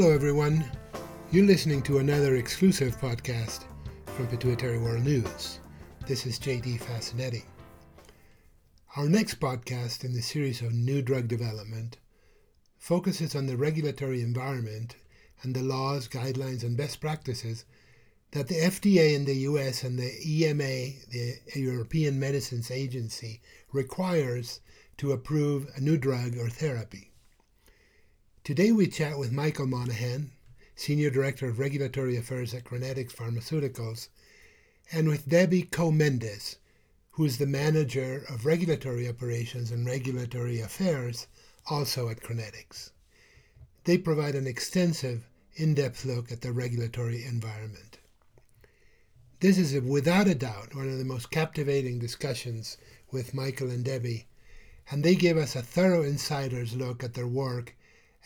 Hello, everyone. You're listening to another exclusive podcast from Pituitary World News. This is JD Faccinetti. Our next podcast in the series of new drug development focuses on the regulatory environment and the laws, guidelines, and best practices that the FDA in the US and the EMA, the European Medicines Agency, requires to approve a new drug or therapy. Today we chat with Michael Monahan, Senior Director of Regulatory Affairs at Crinetics Pharmaceuticals, and with Debbie Koh-Mendez, who is the Manager of Regulatory Operations and Regulatory Affairs, also at Crinetics. They provide an extensive, in depth look at the regulatory environment. This is, without a doubt, one of the most captivating discussions with Michael and Debbie and they gave us a thorough insider's look at their work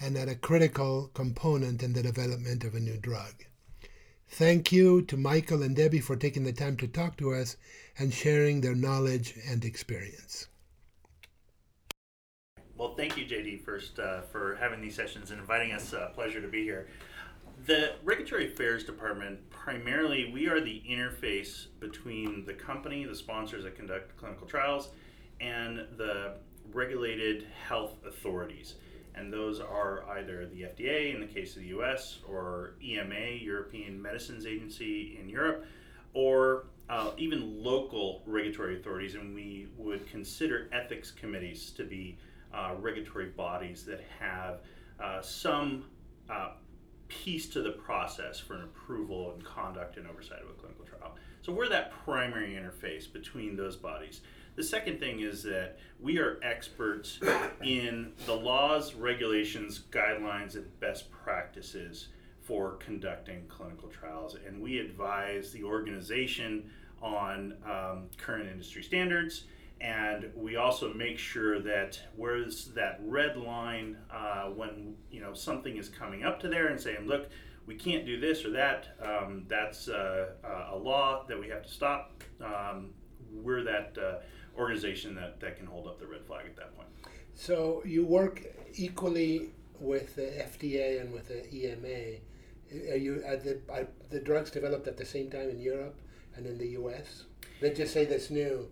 and at a critical component in the development of a new drug. Thank you to Michael and Debbie for taking the time to talk to us and sharing their knowledge and experience. Well, thank you, JD, first uh, for having these sessions and inviting us. Uh, pleasure to be here. The Regulatory Affairs Department, primarily, we are the interface between the company, the sponsors that conduct clinical trials, and the regulated health authorities. And those are either the FDA in the case of the US, or EMA, European Medicines Agency in Europe, or uh, even local regulatory authorities. And we would consider ethics committees to be uh, regulatory bodies that have uh, some uh, piece to the process for an approval and conduct and oversight of a clinical trial. So we're that primary interface between those bodies. The second thing is that we are experts in the laws, regulations, guidelines, and best practices for conducting clinical trials, and we advise the organization on um, current industry standards. And we also make sure that where's that red line uh, when you know something is coming up to there and saying, look, we can't do this or that. Um, that's uh, a law that we have to stop. Um, we're that uh, organization that, that can hold up the red flag at that point. So you work equally with the FDA and with the EMA. Are you are the are the drugs developed at the same time in Europe and in the U.S.? Let's just say this new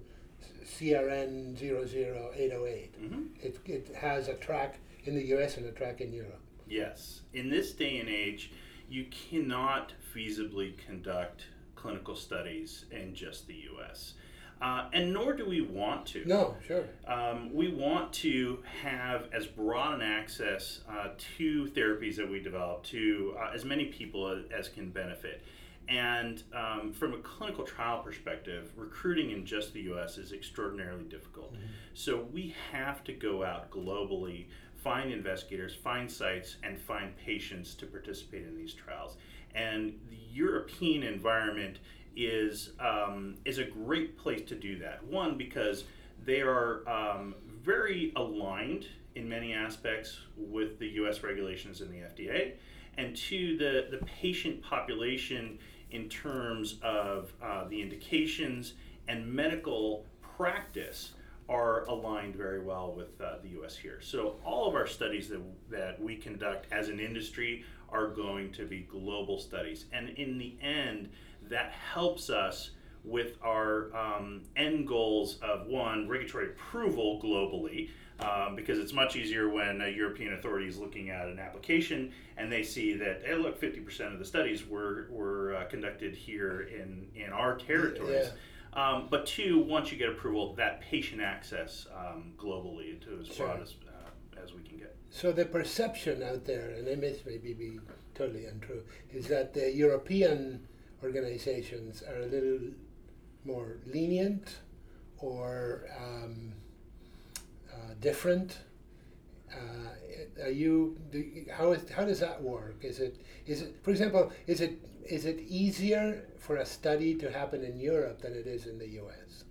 CRN 00808. Mm-hmm. It, it has a track in the U.S. and a track in Europe. Yes. In this day and age, you cannot feasibly conduct clinical studies in just the U.S. Uh, and nor do we want to. No, sure. Um, we want to have as broad an access uh, to therapies that we develop to uh, as many people as, as, can benefit. And um, from a clinical trial perspective, recruiting in just the US is extraordinarily difficult. Mm-hmm. So we have to go out globally, find investigators, find sites, and find patients to participate in these trials. And the European environment is um, is a great place to do that. One because they are um, very aligned in many aspects with the U.S. regulations and the FDA, and two the the patient population in terms of uh, the indications and medical practice are aligned very well with uh, the U.S. here. So all of our studies that, that we conduct as an industry are going to be global studies, and in the end, that helps us with our um, end goals of one regulatory approval globally. Um, because it's much easier when a European authority is looking at an application and they see that, hey, look, 50% of the studies were, were uh, conducted here in, in our territories. Yeah. Um, but two, once you get approval, that patient access um, globally to as sure. broad as, uh, as we can get. So the perception out there, and it may be totally untrue, is that the European organizations are a little more lenient or um, uh, different? Uh, are you do, how is how does that work? Is it is it for example is it is it easier for a study to happen in Europe than it is in the U.S.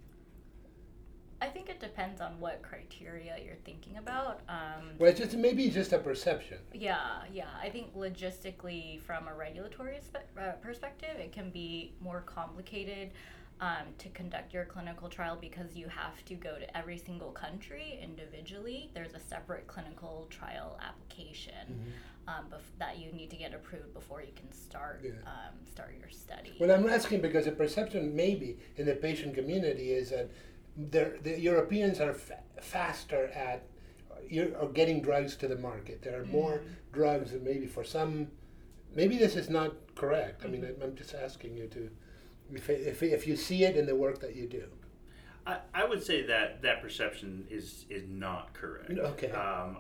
I think it depends on what criteria you're thinking about. Um, well, just maybe just a perception. Yeah, yeah. I think logistically, from a regulatory spe- uh, perspective, it can be more complicated. um, to conduct your clinical trial because you have to go to every single country individually. There's a separate clinical trial application Mm-hmm. um, bef- that you need to get approved before you can start Yeah. um, start your study. Well, I'm asking because the perception maybe in the patient community is that the the Europeans are fa- faster at you are getting drugs to the market. There are more drugs, and maybe for some, maybe this is not correct. I mean, I'm- I'm just asking you to, if, if, if you see it in the work that you do. I, I would say that that perception is is not correct. Okay. Um,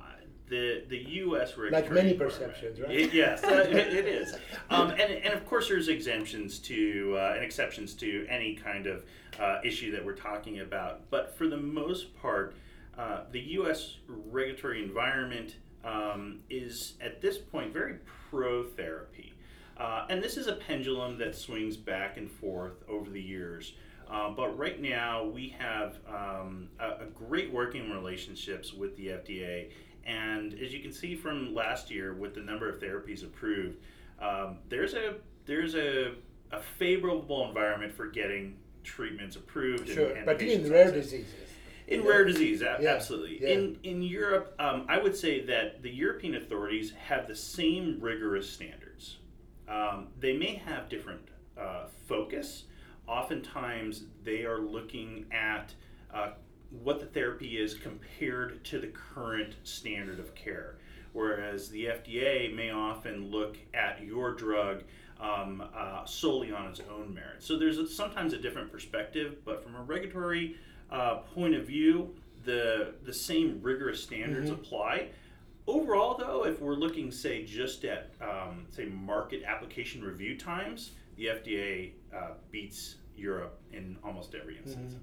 the the U.S. Like many perceptions, right? It- yes, uh, it, it is. Um, and, and of course, there's exemptions to uh, and exceptions to any kind of uh, issue that we're talking about. But for the most part, uh, the U.S. regulatory environment um, is at this point very pro therapy. Uh, and this is a pendulum that swings back and forth over the years. Uh, but right now, we have um, a, a great working relationships with the FDA. And as you can see from last year, with the number of therapies approved, um, there's a there's a, a favorable environment for getting treatments approved. and- Sure, and but in rare access. diseases. In Yeah. rare disease, a- Yeah, absolutely. yeah. In in Europe, um, I would say that the European authorities have the same rigorous standards. Um, they may have different uh, focus. Oftentimes, they are looking at uh, what the therapy is compared to the current standard of care. Whereas the FDA may often look at your drug um, uh, solely on its own merit. So there's a, sometimes a different perspective, but from a regulatory uh, point of view, the the same rigorous standards apply. Overall, though, if we're looking, say, just at um, say market application review times, the FDA uh, beats Europe in almost every instance.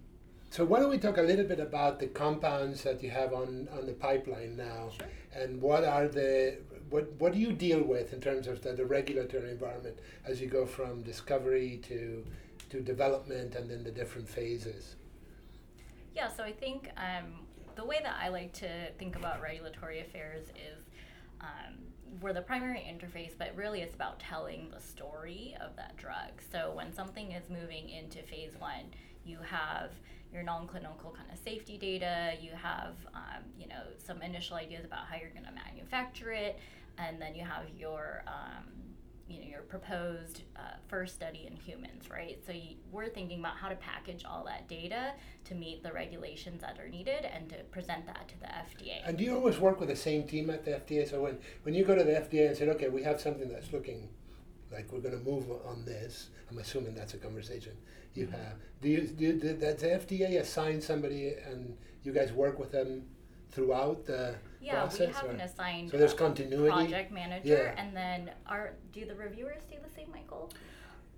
So why don't we talk a little bit about the compounds that you have on, on the pipeline now, Sure. and what are the what what do you deal with in terms of the, the regulatory environment as you go from discovery to to development and then the different phases? Yeah, so I think um, the way that I like to think about regulatory affairs is um, we're the primary interface, but really it's about telling the story of that drug. So when something is moving into phase one, you have your non-clinical kind of safety data. You have, um, you know, some initial ideas about how you're going to manufacture it, and then you have your um, you know your proposed uh, first study in humans right so you, we're thinking about how to package all that data to meet the regulations that are needed and to present that to the fda And do you always work with the same team at the FDA? So when, when you go to the FDA and say, okay, we have something that's looking like we're going to move on this, I'm assuming that's a conversation you have. Do you do, you, does the FDA assign somebody and you guys work with them throughout the yeah process? we have or- an assigned so there's continuity. project manager Yeah. and then our do the reviewers stay the same michael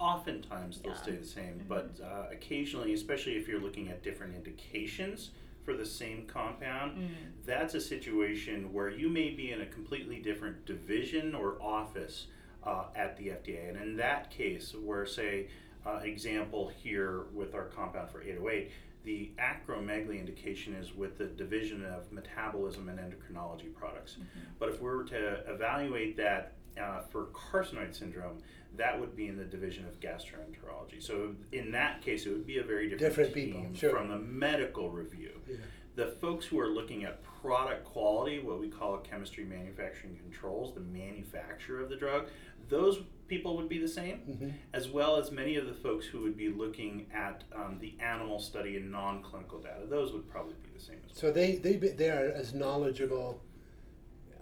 Oftentimes they'll Yeah. stay the same, but uh, occasionally, especially if you're looking at different indications for the same compound, Mm. that's a situation where you may be in a completely different division or office uh, at the FDA. And in that case, where, say, uh, example here with our compound for 808, the acromegaly indication is with the division of metabolism and endocrinology products. But if we were to evaluate that uh, for carcinoid syndrome, that would be in the division of gastroenterology. So in that case, it would be a very different, Different people, sure. from the medical review. Yeah. The folks who are looking at product quality, what we call chemistry manufacturing controls, the manufacture of the drug, those people would be the same, Mhm. as well as many of the folks who would be looking at um, the animal study and non-clinical data. Those would probably be the same as well. So they, they, they are as knowledgeable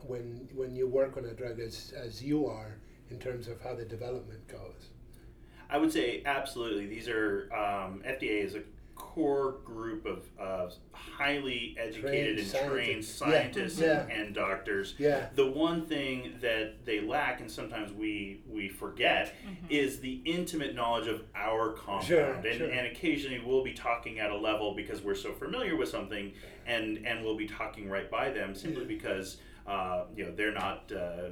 when, when you work on a drug as, as you are in terms of how the development goes. I would say absolutely. These are um, FDA is a core group of, of highly educated Trained and trained scientists. scientists Yeah. and, and doctors. Yeah. The one thing that they lack, and sometimes we we forget, is the intimate knowledge of our compound. Sure, and, sure. and occasionally we'll be talking at a level because we're so familiar with something, and and we'll be talking right by them simply Yeah. because. Uh, you know they're not uh,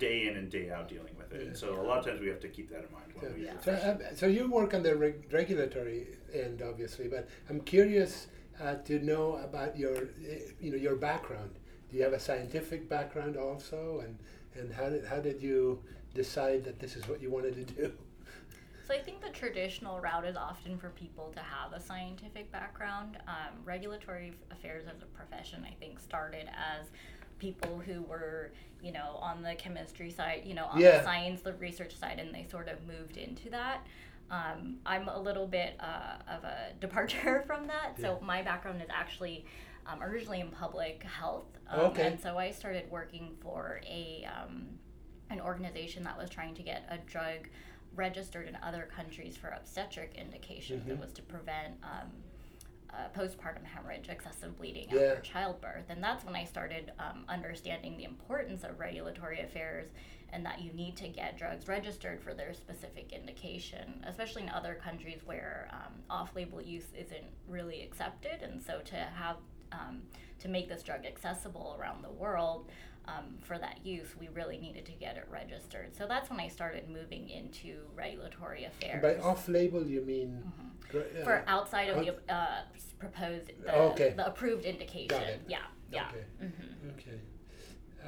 day in and day out dealing with it, Yeah. And so a lot of times we have to keep that in mind when we Yeah. So, uh, so you work on the reg- regulatory end, obviously, but I'm curious uh, to know about your, uh, you know, your background. Do you have a scientific background also, and and how did how did you decide that this is what you wanted to do? So I think the traditional route is often for people to have a scientific background. Um, regulatory affairs as a profession, I think, started as people who were, you know, on the chemistry side, you know, on Yeah. the science, the research side, and they sort of moved into that. Um, I'm a little bit uh, of a departure from that. So my background is actually um, originally in public health, um, Okay. and so I started working for a um, an organization that was trying to get a drug registered in other countries for obstetric indications Mm-hmm. that was to prevent um, uh, postpartum hemorrhage, excessive bleeding Yeah. after childbirth. And that's when I started um, understanding the importance of regulatory affairs and that you need to get drugs registered for their specific indication, especially in other countries where um, off label use isn't really accepted. And so to have um, to make this drug accessible around the world um, for that use, we really needed to get it registered. So that's when I started moving into regulatory affairs. By off-label, you mean? Mm-hmm. For uh, outside of the uh, proposed, the, Okay. the approved indication. Got it. Yeah, yeah. Okay. hmm Okay.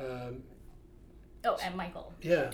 Um, Oh, and Michael. yeah.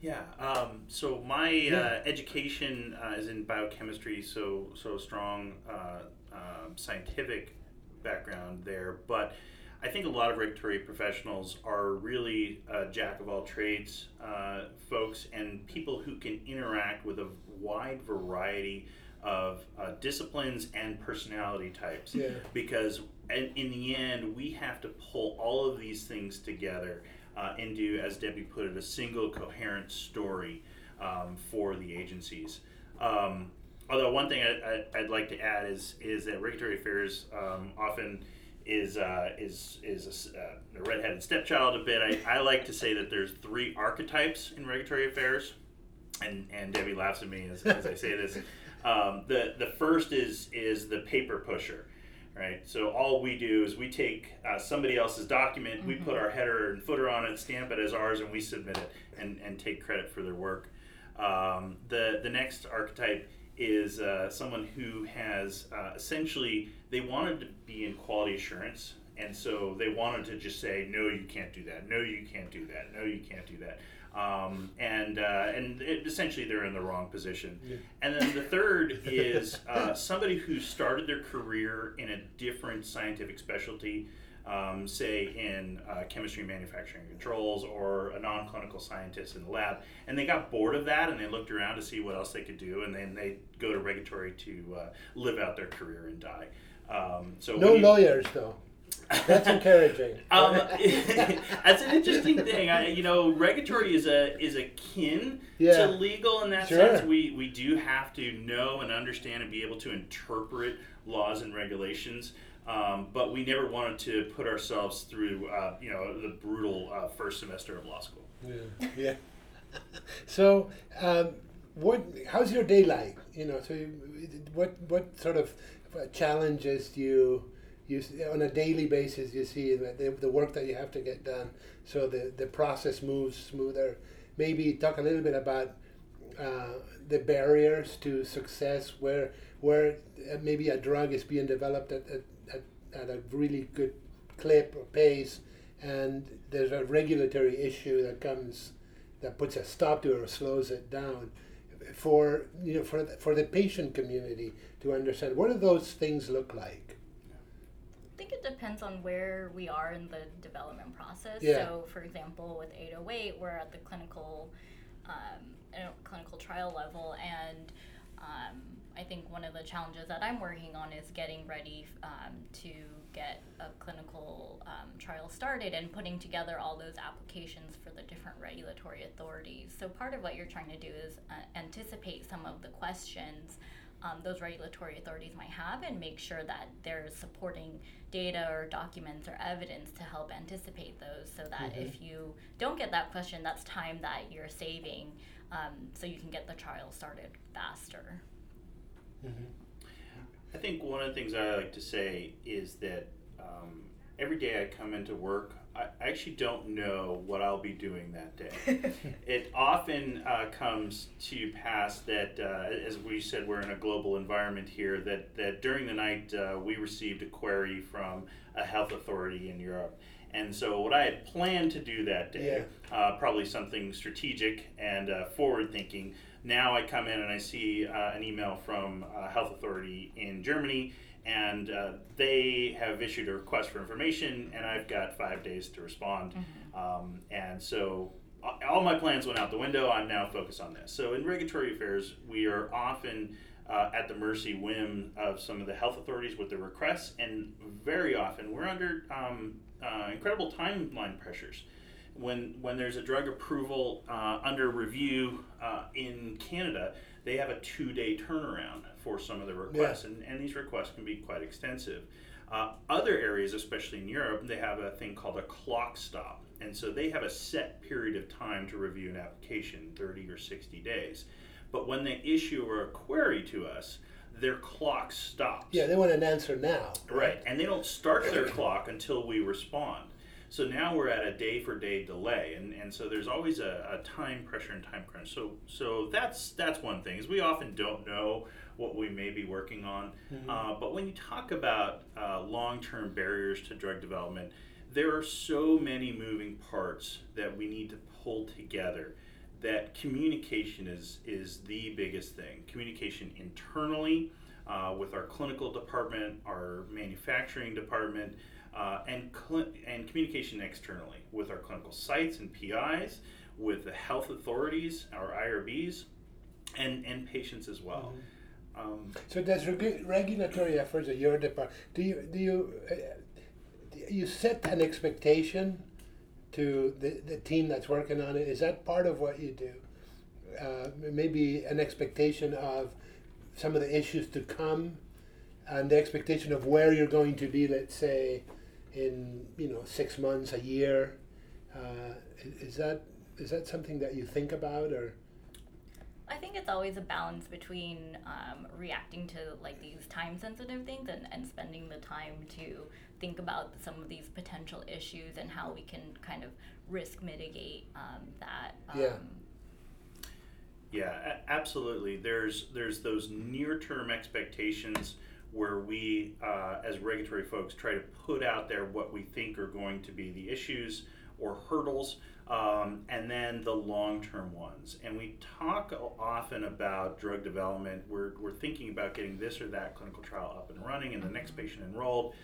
Yeah. Um, so my Yeah. uh, education uh, is in biochemistry, so so strong uh, um, scientific background there. But I think a lot of regulatory professionals are really uh, jack of all trades uh, folks and people who can interact with a wide variety of uh, disciplines and personality types. Yeah. Because in, in the end, we have to pull all of these things together uh, into, as Debbie put it, a single coherent story um, for the agencies. Um, although one thing I, I, I'd like to add is is that regulatory affairs um, often is uh, is is a uh, a, redheaded stepchild a bit. I, I like to say that there's three archetypes in regulatory affairs, and and Debbie laughs at me as, as I say this. Um, the the first is is the paper pusher right? So all we do is we take uh, somebody else's document, we put our header and footer on it, stamp it as ours, and we submit it and, and take credit for their work. Um, the the next archetype is uh, someone who has uh, essentially they wanted to be in quality assurance. And so they wanted to just say, no, you can't do that. No, you can't do that. No, you can't do that. Um, and uh, and it, essentially they're in the wrong position. And then the third is uh, somebody who started their career in a different scientific specialty, um, say in uh, chemistry, manufacturing, controls, or a non-clinical scientist in the lab, and they got bored of that and they looked around to see what else they could do, and then they go to regulatory to uh, live out their career and die. Um, so No you- lawyers, though. That's encouraging. um, that's an interesting thing. I, you know, regulatory is a is akin Yeah. to legal in that Sure. sense. We we do have to know and understand and be able to interpret laws and regulations. Um, but we never wanted to put ourselves through, uh, you know, the brutal uh, first semester of law school. Yeah. yeah. So, um, what? How's your day like? You know, so you, what what sort of uh, challenges do you you on a daily basis you see the, the work that you have to get done so the the process moves smoother. Maybe talk a little bit about uh, the barriers to success where where uh, maybe a drug is being developed at, at, at, at a really good clip or pace and there's a regulatory issue that comes that puts a stop to it or slows it down for you know for the, for the patient community to understand what do those things look like I think it depends on where we are in the development process. Yeah. So, for example, with 808, we're at the clinical um, clinical trial level, and um, I think one of the challenges that I'm working on is getting ready um, to get a clinical um, trial started and putting together all those applications for the different regulatory authorities. So, part of what you're trying to do is uh, anticipate some of the questions um, those regulatory authorities might have and make sure that there's supporting data or documents or evidence to help anticipate those so that if you don't get that question, that's time that you're saving um, so you can get the trial started faster. I think one of the things I like to say is that um, every day I come into work, I I actually don't know what I'll be doing that day. it often uh, comes to pass that, uh, as we said, we're in a global environment here, that, that during the night uh, we received a query from a health authority in Europe. And so, what I had planned to do that day, uh, probably something strategic and uh, forward thinking, Now I come in and I see uh, an email from a health authority in Germany, and uh, they have issued a request for information, and I've got five days to respond. Um, and so all my plans went out the window. I'm now focused on this. So in regulatory affairs, we are often uh, at the mercy whim of some of the health authorities with their requests, and very often we're under um, uh, incredible timeline pressures. When when there's a drug approval uh, under review uh, in Canada, they have a two-day turnaround for some of the requests, and, and these requests can be quite extensive. Uh, other areas, especially in Europe, they have a thing called a clock stop, and so they have a set period of time to review an application, 30 or 60 days. But when they issue a query to us, their clock stops. Yeah, they want an answer now. Right, and they don't start their clock until we respond. So now we're at a day for day delay, and, and so there's always a, a time pressure and time crunch. So so that's that's one thing is we often don't know what we may be working on. Uh, but when you talk about uh, long term barriers to drug development, there are so many moving parts that we need to pull together that communication is is the biggest thing. Communication internally uh, with our clinical department, our manufacturing department, uh, and cl- and communication externally with our clinical sites and PIs, with the health authorities, our IRBs, and and patients as well. Um, So does regu- regulatory affairs at your department, do you, do you, uh, do you set an expectation to the, the team that's working on it? Is that part of what you do? Uh, maybe an expectation of some of the issues to come and the expectation of where you're going to be, let's say, in, you know, six months, a year? Uh, is that, is that something that you think about or? I think it's always a balance between um, reacting to like these time sensitive things and, and spending the time to think about some of these potential issues and how we can kind of risk mitigate um, that. Um, Yeah. Yeah, a- absolutely. There's there's those near term expectations where we, uh, as regulatory folks, try to put out there what we think are going to be the issues or hurdles, um, and then the long term ones. And we talk often about drug development. We're we're thinking about getting this or that clinical trial up and running and the next patient enrolled,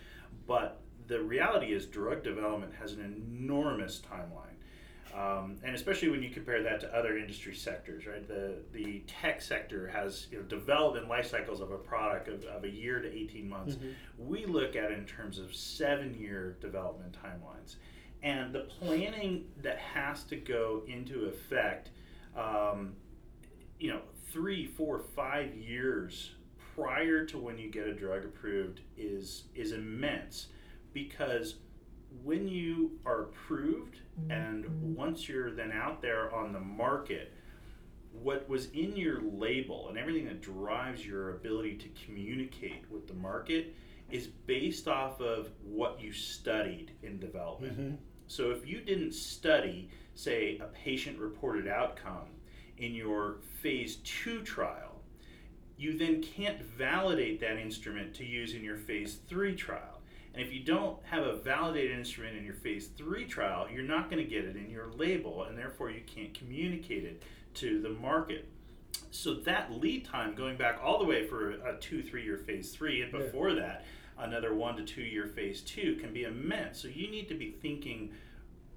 but the reality is drug development has an enormous timeline. Um, and especially when you compare that to other industry sectors, right? The the tech sector has you know development life cycles of a product of, of a year to eighteen months. We look at it in terms of seven year development timelines, and the planning that has to go into effect, um, you know, three, four, five years prior to when you get a drug approved is is immense, because when you are approved mm-hmm. and once you're then out there on the market, what was in your label and everything that drives your ability to communicate with the market is based off of what you studied in development. Mm-hmm. So if you didn't study, say, a patient reported outcome in your phase two trial, you then can't validate that instrument to use in your phase three trial. And if you don't have a validated instrument in your phase three trial, you're not going to get it in your label, and therefore you can't communicate it to the market. So that lead time, going back all the way for a two, three year phase three, and Yeah. before that, another one to two year phase two, can be immense. So you need to be thinking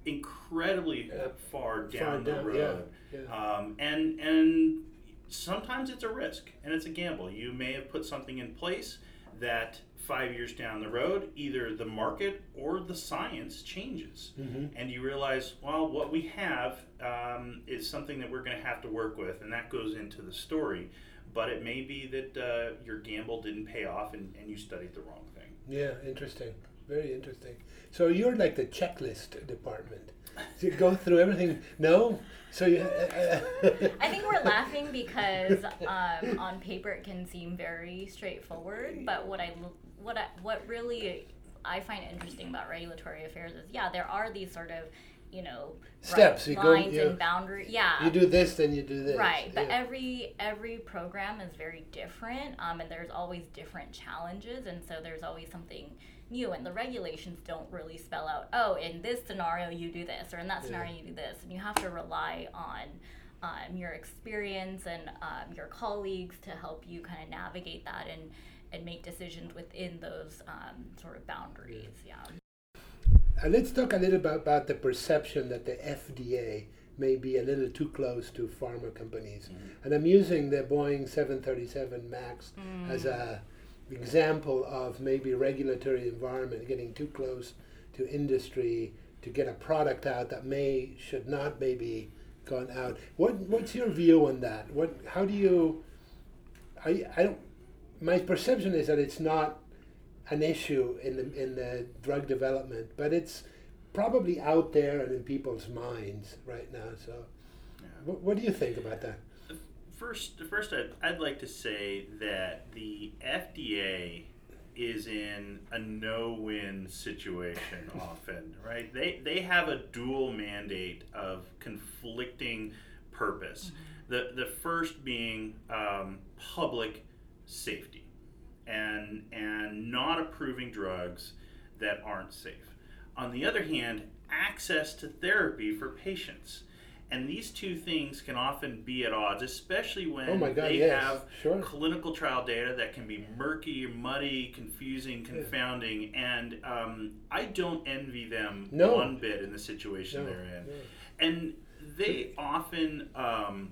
incredibly Yeah. far down the down, road. yeah, yeah. Um, and and sometimes it's a risk and it's a gamble. You may have put something in place that five years down the road, either the market or the science changes, and you realize, well, what we have um, is something that we're going to have to work with, and that goes into the story. But it may be that uh, your gamble didn't pay off, and, and you studied the wrong thing. Yeah, interesting. Very interesting. So you're like the checklist department. So you go through everything. No, so you. Uh, I think we're laughing because um, on paper it can seem very straightforward, but what I l- what I, what really I find interesting about regulatory affairs is yeah, there are these sort of you know Steps, right, you go- lines you- and boundaries. Yeah, you do this, then you do this. Right, but yeah. every every program is very different, um, and there's always different challenges, and so there's always something new. And the regulations don't really spell out, oh, in this scenario you do this, or in that scenario you do this, and you have to rely on um, your experience and um, your colleagues to help you kind of navigate that and and make decisions within those um, sort of boundaries. Yeah. And let's talk a little bit about the perception that the FDA may be a little too close to pharma companies. Mm-hmm. And I'm using the Boeing 737 MAX mm. as a example of maybe regulatory environment getting too close to industry to get a product out that may should not maybe gone out. What what's your view on that? What how do you I I don't my perception is that it's not an issue in the in the drug development, but it's probably out there and in people's minds right now. So, yeah. what, what do you think about that? First, first, I'd, I'd like to say that the FDA is in a no-win situation often, right? They they have a dual mandate of conflicting purpose. Mm-hmm. The the first being um, public safety, and and not approving drugs that aren't safe. On the other hand, access to therapy for patients. And these two things can often be at odds, especially when oh God, they yes. have sure. clinical trial data that can be murky, muddy, confusing, confounding. Yeah. And um, I don't envy them no. one bit in the situation no. they're in. And they often, um,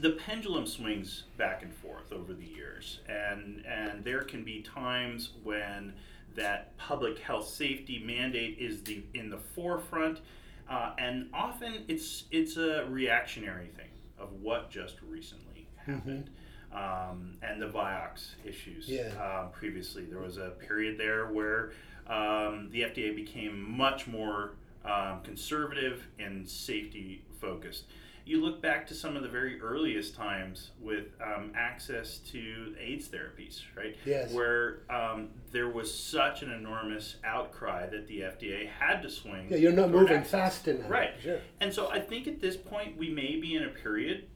the pendulum swings back and forth over the years. And, and there can be times when that public health safety mandate is the in the forefront, uh, and often it's it's a reactionary thing of what just recently mm-hmm. happened. Mm-hmm. Um, and the Vioxx issues yeah. uh, previously. There was a period there where um, the FDA became much more um, conservative and safety focused you look back to some of the very earliest times with um, access to AIDS therapies, right? Yes. Where um, there was such an enormous outcry that the FDA had to swing. Yeah, you're not moving access. fast enough. Right. Sure. And so I think at this point we may be in a period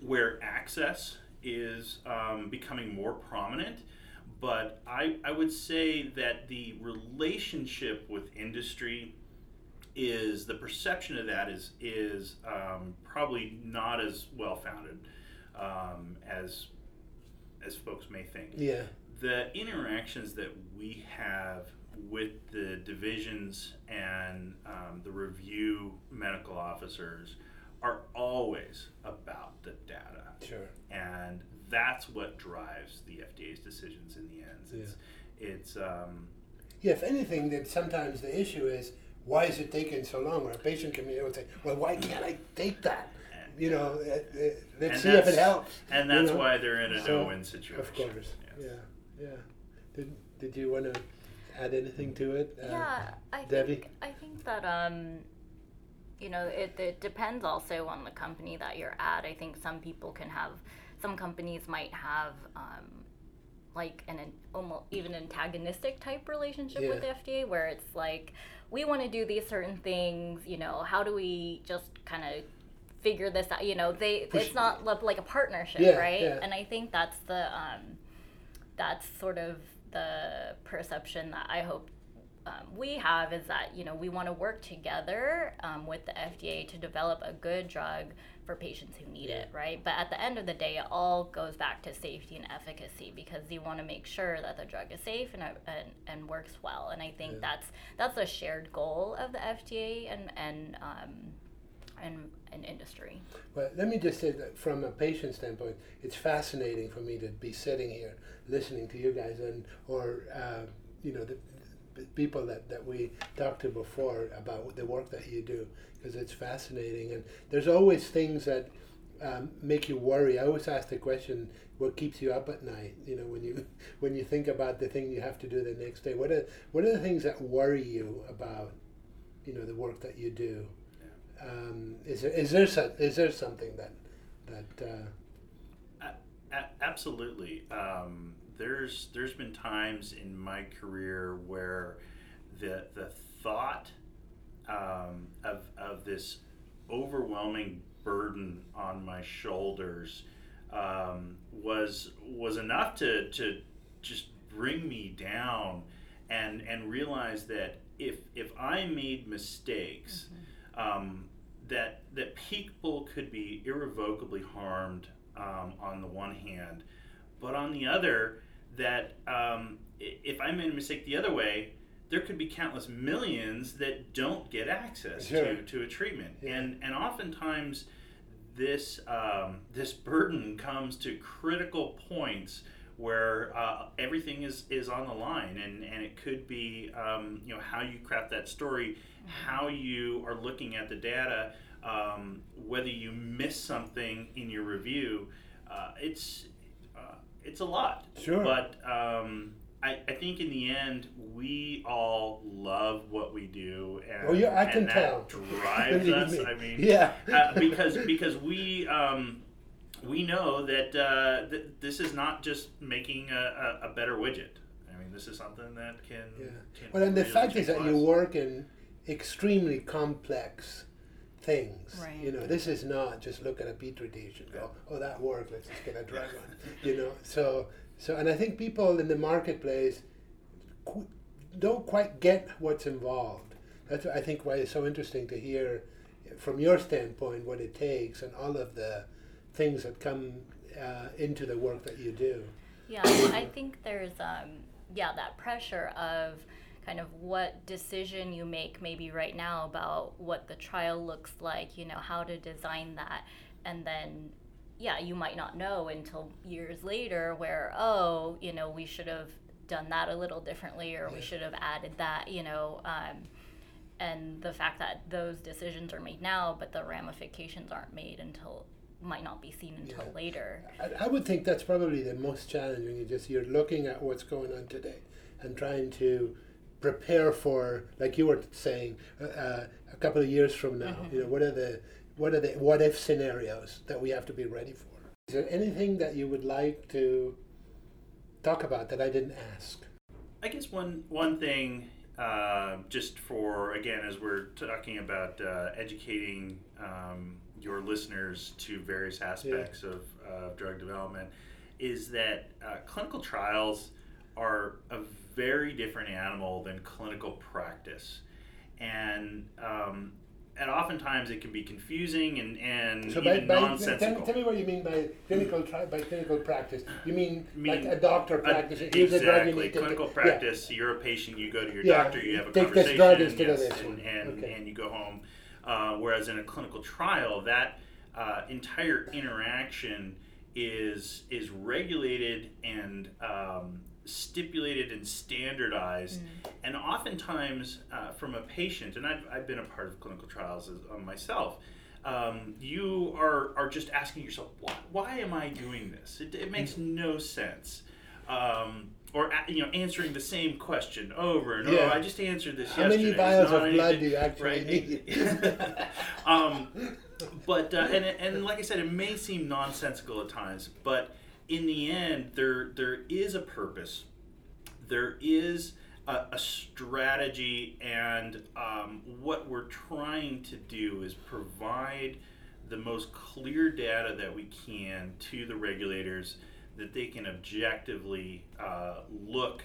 where access is um, becoming more prominent. But I, I would say that the relationship with industry is the perception of that is is um, probably not as well founded um, as as folks may think. Yeah. The interactions that we have with the divisions and um, the review medical officers are always about the data. Sure. And that's what drives the FDA's decisions in the end. It's, yeah. it's um, yeah, if anything, that sometimes the issue is why is it taking so long? Or a patient can would say, well, why can't I take that? You know, uh, uh, let's and see if it helps. And that's you know? why they're in a so, no-win situation. Of course. Yes. Yeah, yeah. Did, did you want to add anything to it? Uh, yeah, I Debbie? think, I think that, um, you know, it, it depends also on the company that you're at. I think some people can have, some companies might have, um, like an, an almost even antagonistic type relationship Yeah. with the FDA where it's like we want to do these certain things you know how do we just kind of figure this out you know they Push- it's not like a partnership Yeah, right yeah. and I think that's the um, that's sort of the perception that I hope um, we have is that you know we want to work together um, with the FDA to develop a good drug for patients who need it, right? But at the end of the day, it all goes back to safety and efficacy because you want to make sure that the drug is safe and and, and works well. And I think Yeah. that's that's a shared goal of the FDA and and um, and, and industry. Well, let me just say that from a patient standpoint, it's fascinating for me to be sitting here listening to you guys and or uh, you know the, the people that, that we talked to before about the work that you do because it's fascinating and there's always things that um, make you worry. I always ask the question, what keeps you up at night? You know, when you when you think about the thing you have to do the next day. What are what are the things that worry you about? You know, the work that you do. Um, is there is there so- is there something that that uh, A- a- absolutely. Um, there's there's been times in my career where the the thought um, of of this overwhelming burden on my shoulders um, was was enough to to just bring me down and and realize that if if I made mistakes, um, that that people could be irrevocably harmed um, on the one hand, but on the other, that um, if I made a mistake the other way, there could be countless millions that don't get access sure. to, to a treatment, yeah. and and oftentimes this um, this burden comes to critical points where uh, everything is, is on the line and, and it could be um, you know how you craft that story how you are looking at the data um, whether you miss something in your review uh, it's it's a lot sure but um, I, I think in the end we all love what we do and, oh, yeah, I can that tell. drives us I mean yeah uh, because because we um, we know that uh, th- this is not just making a, a, a, better widget. I mean, this is something that can. Yeah. can well, and the fact is that you work in extremely complex things. Right. You know, this is not just look at a petri dish and go, oh, that worked. Let's just get a drug on. You know, so so, and I think people in the marketplace qu- don't quite get what's involved. That's I think why it's so interesting to hear from your standpoint what it takes and all of the things that come uh, into the work that you do. Yeah, I think there's um, yeah that pressure of kind of what decision you make maybe right now about what the trial looks like, you know, how to design that, and then yeah, you might not know until years later where oh, you know, we should have done that a little differently or we should have added that, you know. Um, and the fact that those decisions are made now, but the ramifications aren't made until might not be seen until yeah. later. I, I, would think that's probably the most challenging. You just you're looking at what's going on today and trying to prepare for, like you were saying, uh, uh a couple of years from now. Mm-hmm. You know, what are the what are the what if scenarios that we have to be ready for? Is there anything that you would like to talk about that I didn't ask? I guess one one thing uh, just for again as we're talking about uh, educating um, your listeners to various aspects yeah. of uh, drug development is that uh, clinical trials are a very different animal than clinical practice and um, and oftentimes it can be confusing and, and so even by, by, nonsensical. Tell, tell, me what you mean by clinical tri- by clinical practice. You mean, mean like a doctor practice? A, exactly. Clinical practice. Yeah. You're a patient. You go to your yeah. doctor. You have a Take conversation. This drug yes, of this and, one. and, okay. and you go home. Uh, whereas in a clinical trial, that uh, entire interaction is is regulated and um, stipulated and standardized. Mm. And oftentimes, uh, from a patient, and I've, I've been a part of clinical trials as, uh, myself, um, you are, are just asking yourself, why, why am I doing this? It, it makes mm. no sense. Um, or you know, answering the same question over and yeah. over. I just answered this How yesterday. many vials of anything, blood do you actually right? need? um, but uh, and and like I said, it may seem nonsensical at times, but in the end, there there is a purpose. There is a, a strategy, and um, what we're trying to do is provide the most clear data that we can to the regulators that they can objectively uh, look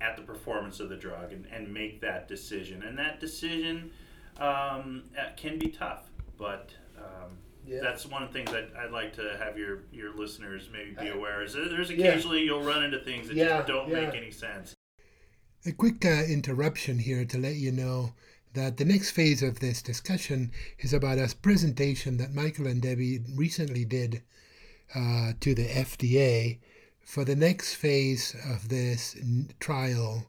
at the performance of the drug and, and make that decision. And that decision um, uh, can be tough, but um, yeah. that's one of the things that I'd like to have your, your listeners maybe be aware is there's occasionally yeah. you'll run into things that yeah, just don't make any sense. A quick uh, interruption here to let you know that the next phase of this discussion is about a presentation that Michael and Debbie recently did uh, to the FDA for the next phase of this n- trial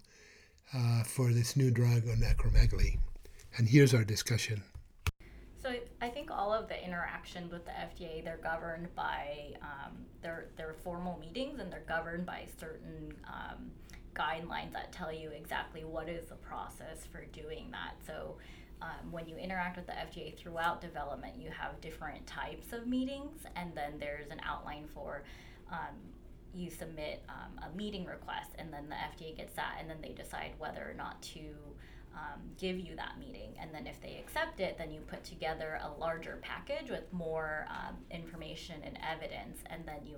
uh, for this new drug on acromegaly. And here's our discussion. So I think all of the interaction with the FDA, they're governed by um, their their formal meetings, and they're governed by certain um, guidelines that tell you exactly what is the process for doing that. So um, when you interact with the FDA throughout development, you have different types of meetings, and then there's an outline for um, you submit um, a meeting request, and then the FDA gets that, and then they decide whether or not to um, give you that meeting. And then if they accept it, then you put together a larger package with more um, information and evidence, and then you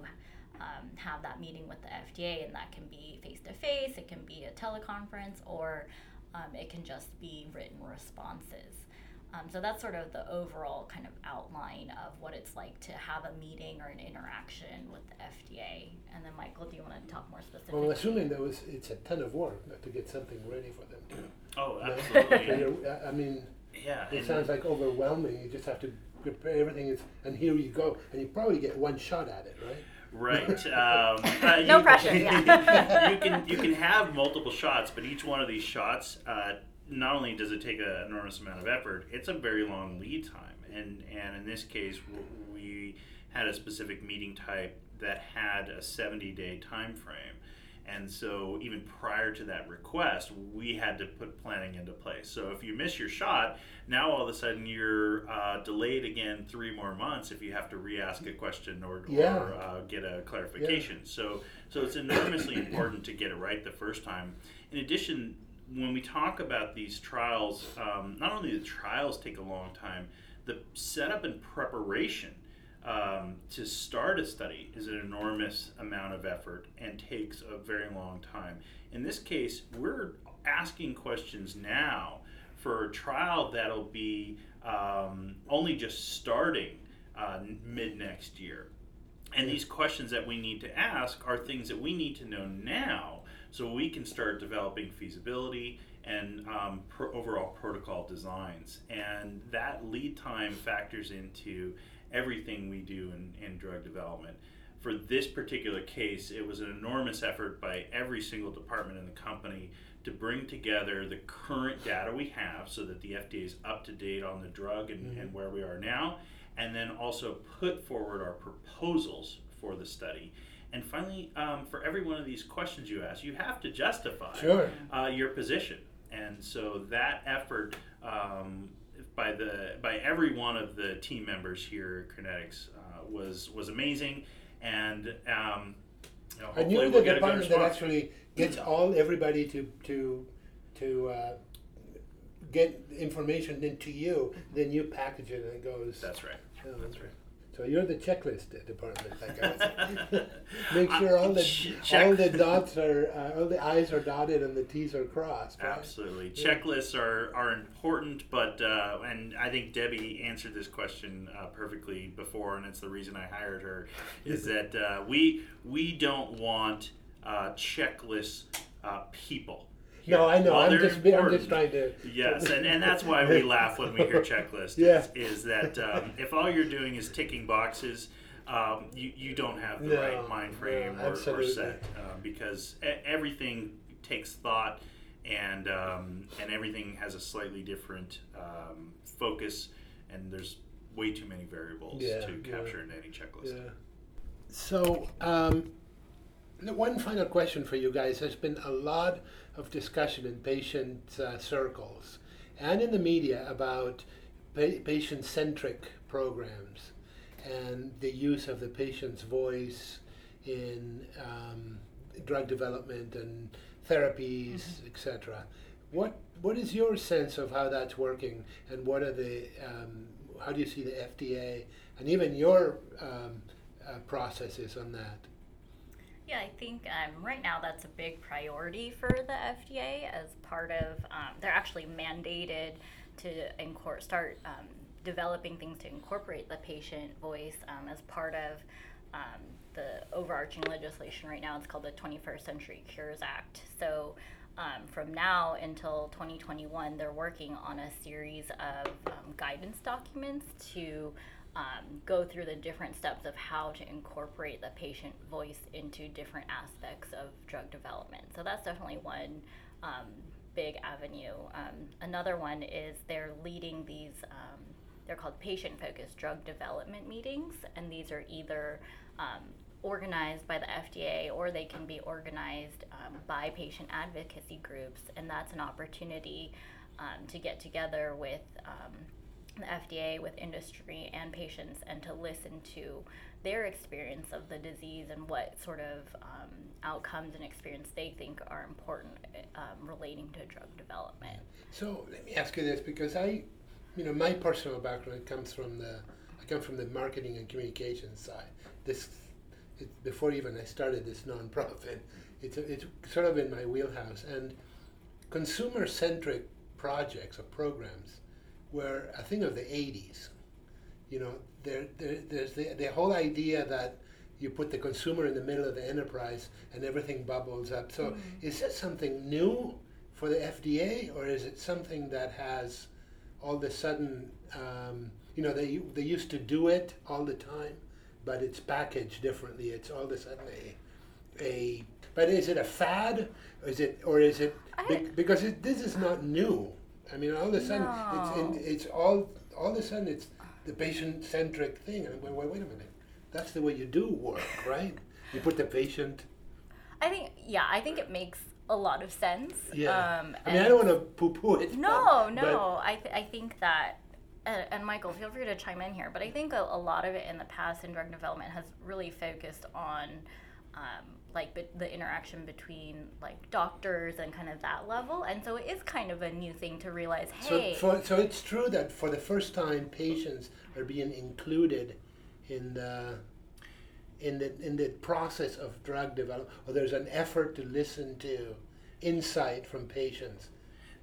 um, have that meeting with the FDA, and that can be face to face, it can be a teleconference, or um, it can just be written responses. Um, so that's sort of the overall kind of outline of what it's like to have a meeting or an interaction with the FDA. And then, Michael, do you want to talk more specifically? Well, assuming that was it's a ton of work to get something ready for them. Too. Oh, absolutely. you're- I mean, yeah. it sounds like overwhelming. You just have to prepare everything, is, and here you go, and you probably get one shot at it, right? Right. Um, uh, No you- pressure, yeah. you can you can have multiple shots, but each one of these shots, uh, not only does it take an enormous amount of effort, it's a very long lead time. And and in this case, we had a specific meeting type that had a 70 day time frame. And so, even prior to that request, we had to put planning into place. So, if you miss your shot, now all of a sudden you're uh, delayed again three more months if you have to re-ask a question or, Yeah. or uh, get a clarification. So, so it's enormously important to get it right the first time. In addition, when we talk about these trials, um, not only the trials take a long time, the setup and preparation um, to start a study is an enormous amount of effort and takes a very long time. In this case, we're asking questions now for a trial that'll be um, only just starting uh, mid next year. And these questions that we need to ask are things that we need to know now so we can start developing feasibility and um, pro- overall protocol designs. And that lead time factors into everything we do in, in drug development. For this particular case, it was an enormous effort by every single department in the company to bring together the current data we have so that the FDA is up to date on the drug and, and where we are now, and then also put forward our proposals for the study. And finally, um, for every one of these questions you ask, you have to justify Sure. uh, your position. And so that effort um, by the by every one of the team members here at Crinetics uh, was was amazing, and um, you know, And hopefully you're we'll the good department that actually gets all everybody to to to uh, get information into you. Then you package it and it goes. That's right. That's right. So you're the checklist department, like I. Make sure all the check- all the dots are uh, all the I's are dotted and the T's are crossed. Right? Absolutely, Yeah. checklists are, are important, but uh, and I think Debbie answered this question uh, perfectly before, and it's the reason I hired her. Is that uh, we we don't want uh, checklist uh, people. No, I know. I'm just I'm just trying to. Yes, and, and that's why we laugh when we hear checklist. Yeah. Is, is that um, if all you're doing is ticking boxes, um, you, you don't have the No, right mind frame no, or, or set uh, because everything takes thought and um, and everything has a slightly different um, focus and there's way too many variables Yeah, to yeah. capture in any checklist. Yeah. So, um, one final question for you guys. There's been a lot of discussion in patient uh, circles and in the media about pa- patient centric programs and the use of the patient's voice in um, drug development and therapies, etc. What what is your sense of how that's working, and what are the um, how do you see the FDA and even your um, uh, processes on that? Yeah, I think um, right now that's a big priority for the FDA as part of, um, they're actually mandated to start um, developing things to incorporate the patient voice um, as part of um, the overarching legislation right now. It's called the 21st Century Cures Act. So um, from now until 2021, they're working on a series of guidance documents to um, go through the different steps of how to incorporate the patient voice into different aspects of drug development. So that's definitely one um, big avenue. Um, another one is they're leading these, um, they're called patient focused drug development meetings, and these are either um, organized by the FDA or they can be organized um, by patient advocacy groups, and that's an opportunity to get together with the FDA, with industry and patients, and to listen to their experience of the disease and what sort of um, outcomes and experience they think are important um, relating to drug development. So let me ask you this because I, you know, my personal background comes from the I come from the marketing and communications side. This it, before even I started this nonprofit, it's a, it's sort of in my wheelhouse and consumer centric projects or programs were a thing of the 80s. You know, there, there there's the, the whole idea that you put the consumer in the middle of the enterprise and everything bubbles up. So, is this something new for the FDA, or is it something that has all of a sudden, um, you know, they they used to do it all the time, but it's packaged differently. It's all of a sudden a a. But is it a fad? Or is it or is it I- be- because it, this is not new? I mean, all of a sudden it's in, it's all all of a sudden it's the patient centric thing. And wait, wait, wait a minute, that's the way you do work, right? You put the patient. I think yeah, I think it makes a lot of sense. Yeah. Um, I mean, I don't want to poo-poo it. No, but- no. I, th- I think that, uh, and Michael, feel free to chime in here, but I think a, a lot of it in the past in drug development has really focused on um, like be- the interaction between like doctors and kind of that level. And so it is kind of a new thing to realize, So, hey, for, so it's true that for the first time, patients are being included in the in the in the process of drug development, or there's an effort to listen to insight from patients.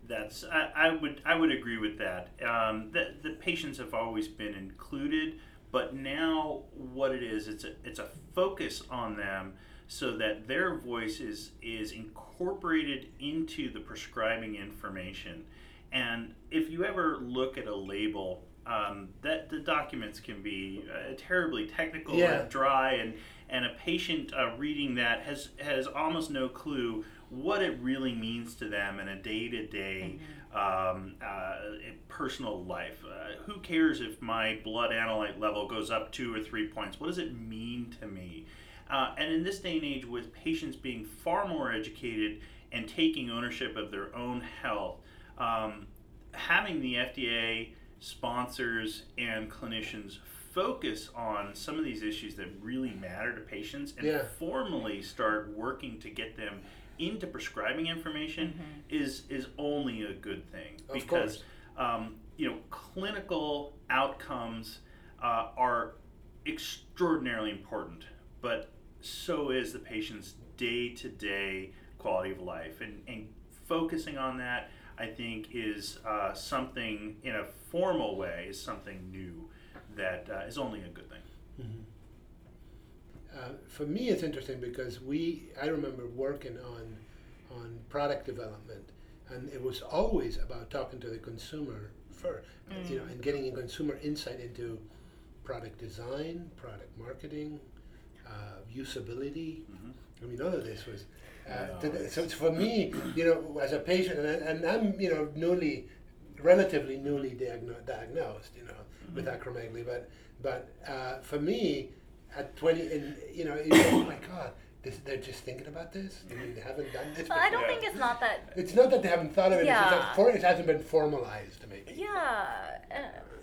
That's I, I would I would agree with that. Um, the the patients have always been included, but now what it is, it's a it's a focus on them so that their voice is is incorporated into the prescribing information. And if you ever look at a label, um, that the documents can be uh, terribly technical Yeah. and dry, and and a patient uh, reading that has has almost no clue what it really means to them in a day to day personal life. Uh, who cares if my blood analyte level goes up two or three points? What does it mean to me? Uh, and in this day and age, with patients being far more educated and taking ownership of their own health, um, having the FDA sponsors and clinicians focus on some of these issues that really matter to patients and Yeah. formally start working to get them into prescribing information is is only a good thing Of because um, you know clinical outcomes uh, are extraordinarily important, but so is the patient's day to day quality of life. And, and focusing on that, I think, is uh, something in a formal way, is something new that uh, is only a good thing. Uh, for me, it's interesting because we I remember working on on product development, and it was always about talking to the consumer first, you know, and getting a consumer insight into product design, product marketing, uh, usability. I mean, none of this was. Uh, to the- so it's for me, you know, as a patient, and, I- and I'm, you know, newly, relatively newly diagno- diagnosed, you know, with acromegaly, but but uh, for me, at 20, and you know, it's, oh my God, this, they're just thinking about this. I mean, they haven't done this. Well, I don't think it's not that. It's not that they haven't thought of it. It's just Yeah. that it hasn't been formalized, maybe. Yeah. Uh,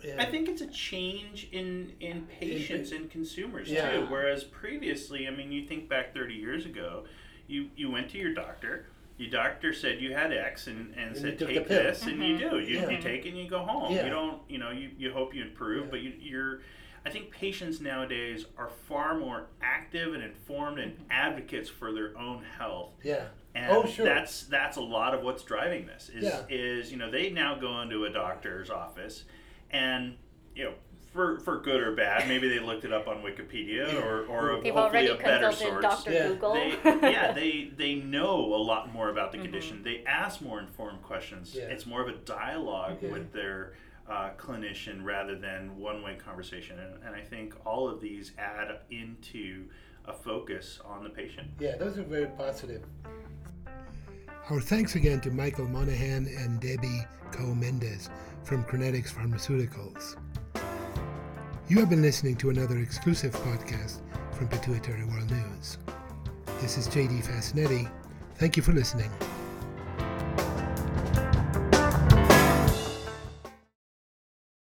Yeah. I think it's a change in in patients and consumers Yeah. too. Whereas previously, I mean, you think back 30 years ago, you you went to your doctor. Your doctor said you had X and, and, you said took the take pill. this, and you do. You, Yeah. you take it and you go home. Yeah. You don't, you know, you, you hope you improve, Yeah. but you, you're. I think patients nowadays are far more active and informed and mm-hmm. advocates for their own health. Yeah. And oh, sure. that's that's a lot of what's driving this. Is Yeah. is you know they now go into a doctor's office, and you know for for good or bad, maybe they looked it up on Wikipedia or or a, They've hopefully already a better consulted source. Dr. Yeah. Google. They, yeah, they they know a lot more about the mm-hmm. condition. They ask more informed questions. Yeah. It's more of a dialogue Yeah. with their uh, clinician rather than one way conversation. And, and I think all of these add into a focus on the patient. yeah, those are very positive. Our thanks again to Michael Monahan and Debbie Koh-Mendez from Crinetics Pharmaceuticals. You have been listening to another exclusive podcast from Pituitary World News. This is JD Faccinetti. Thank you for listening.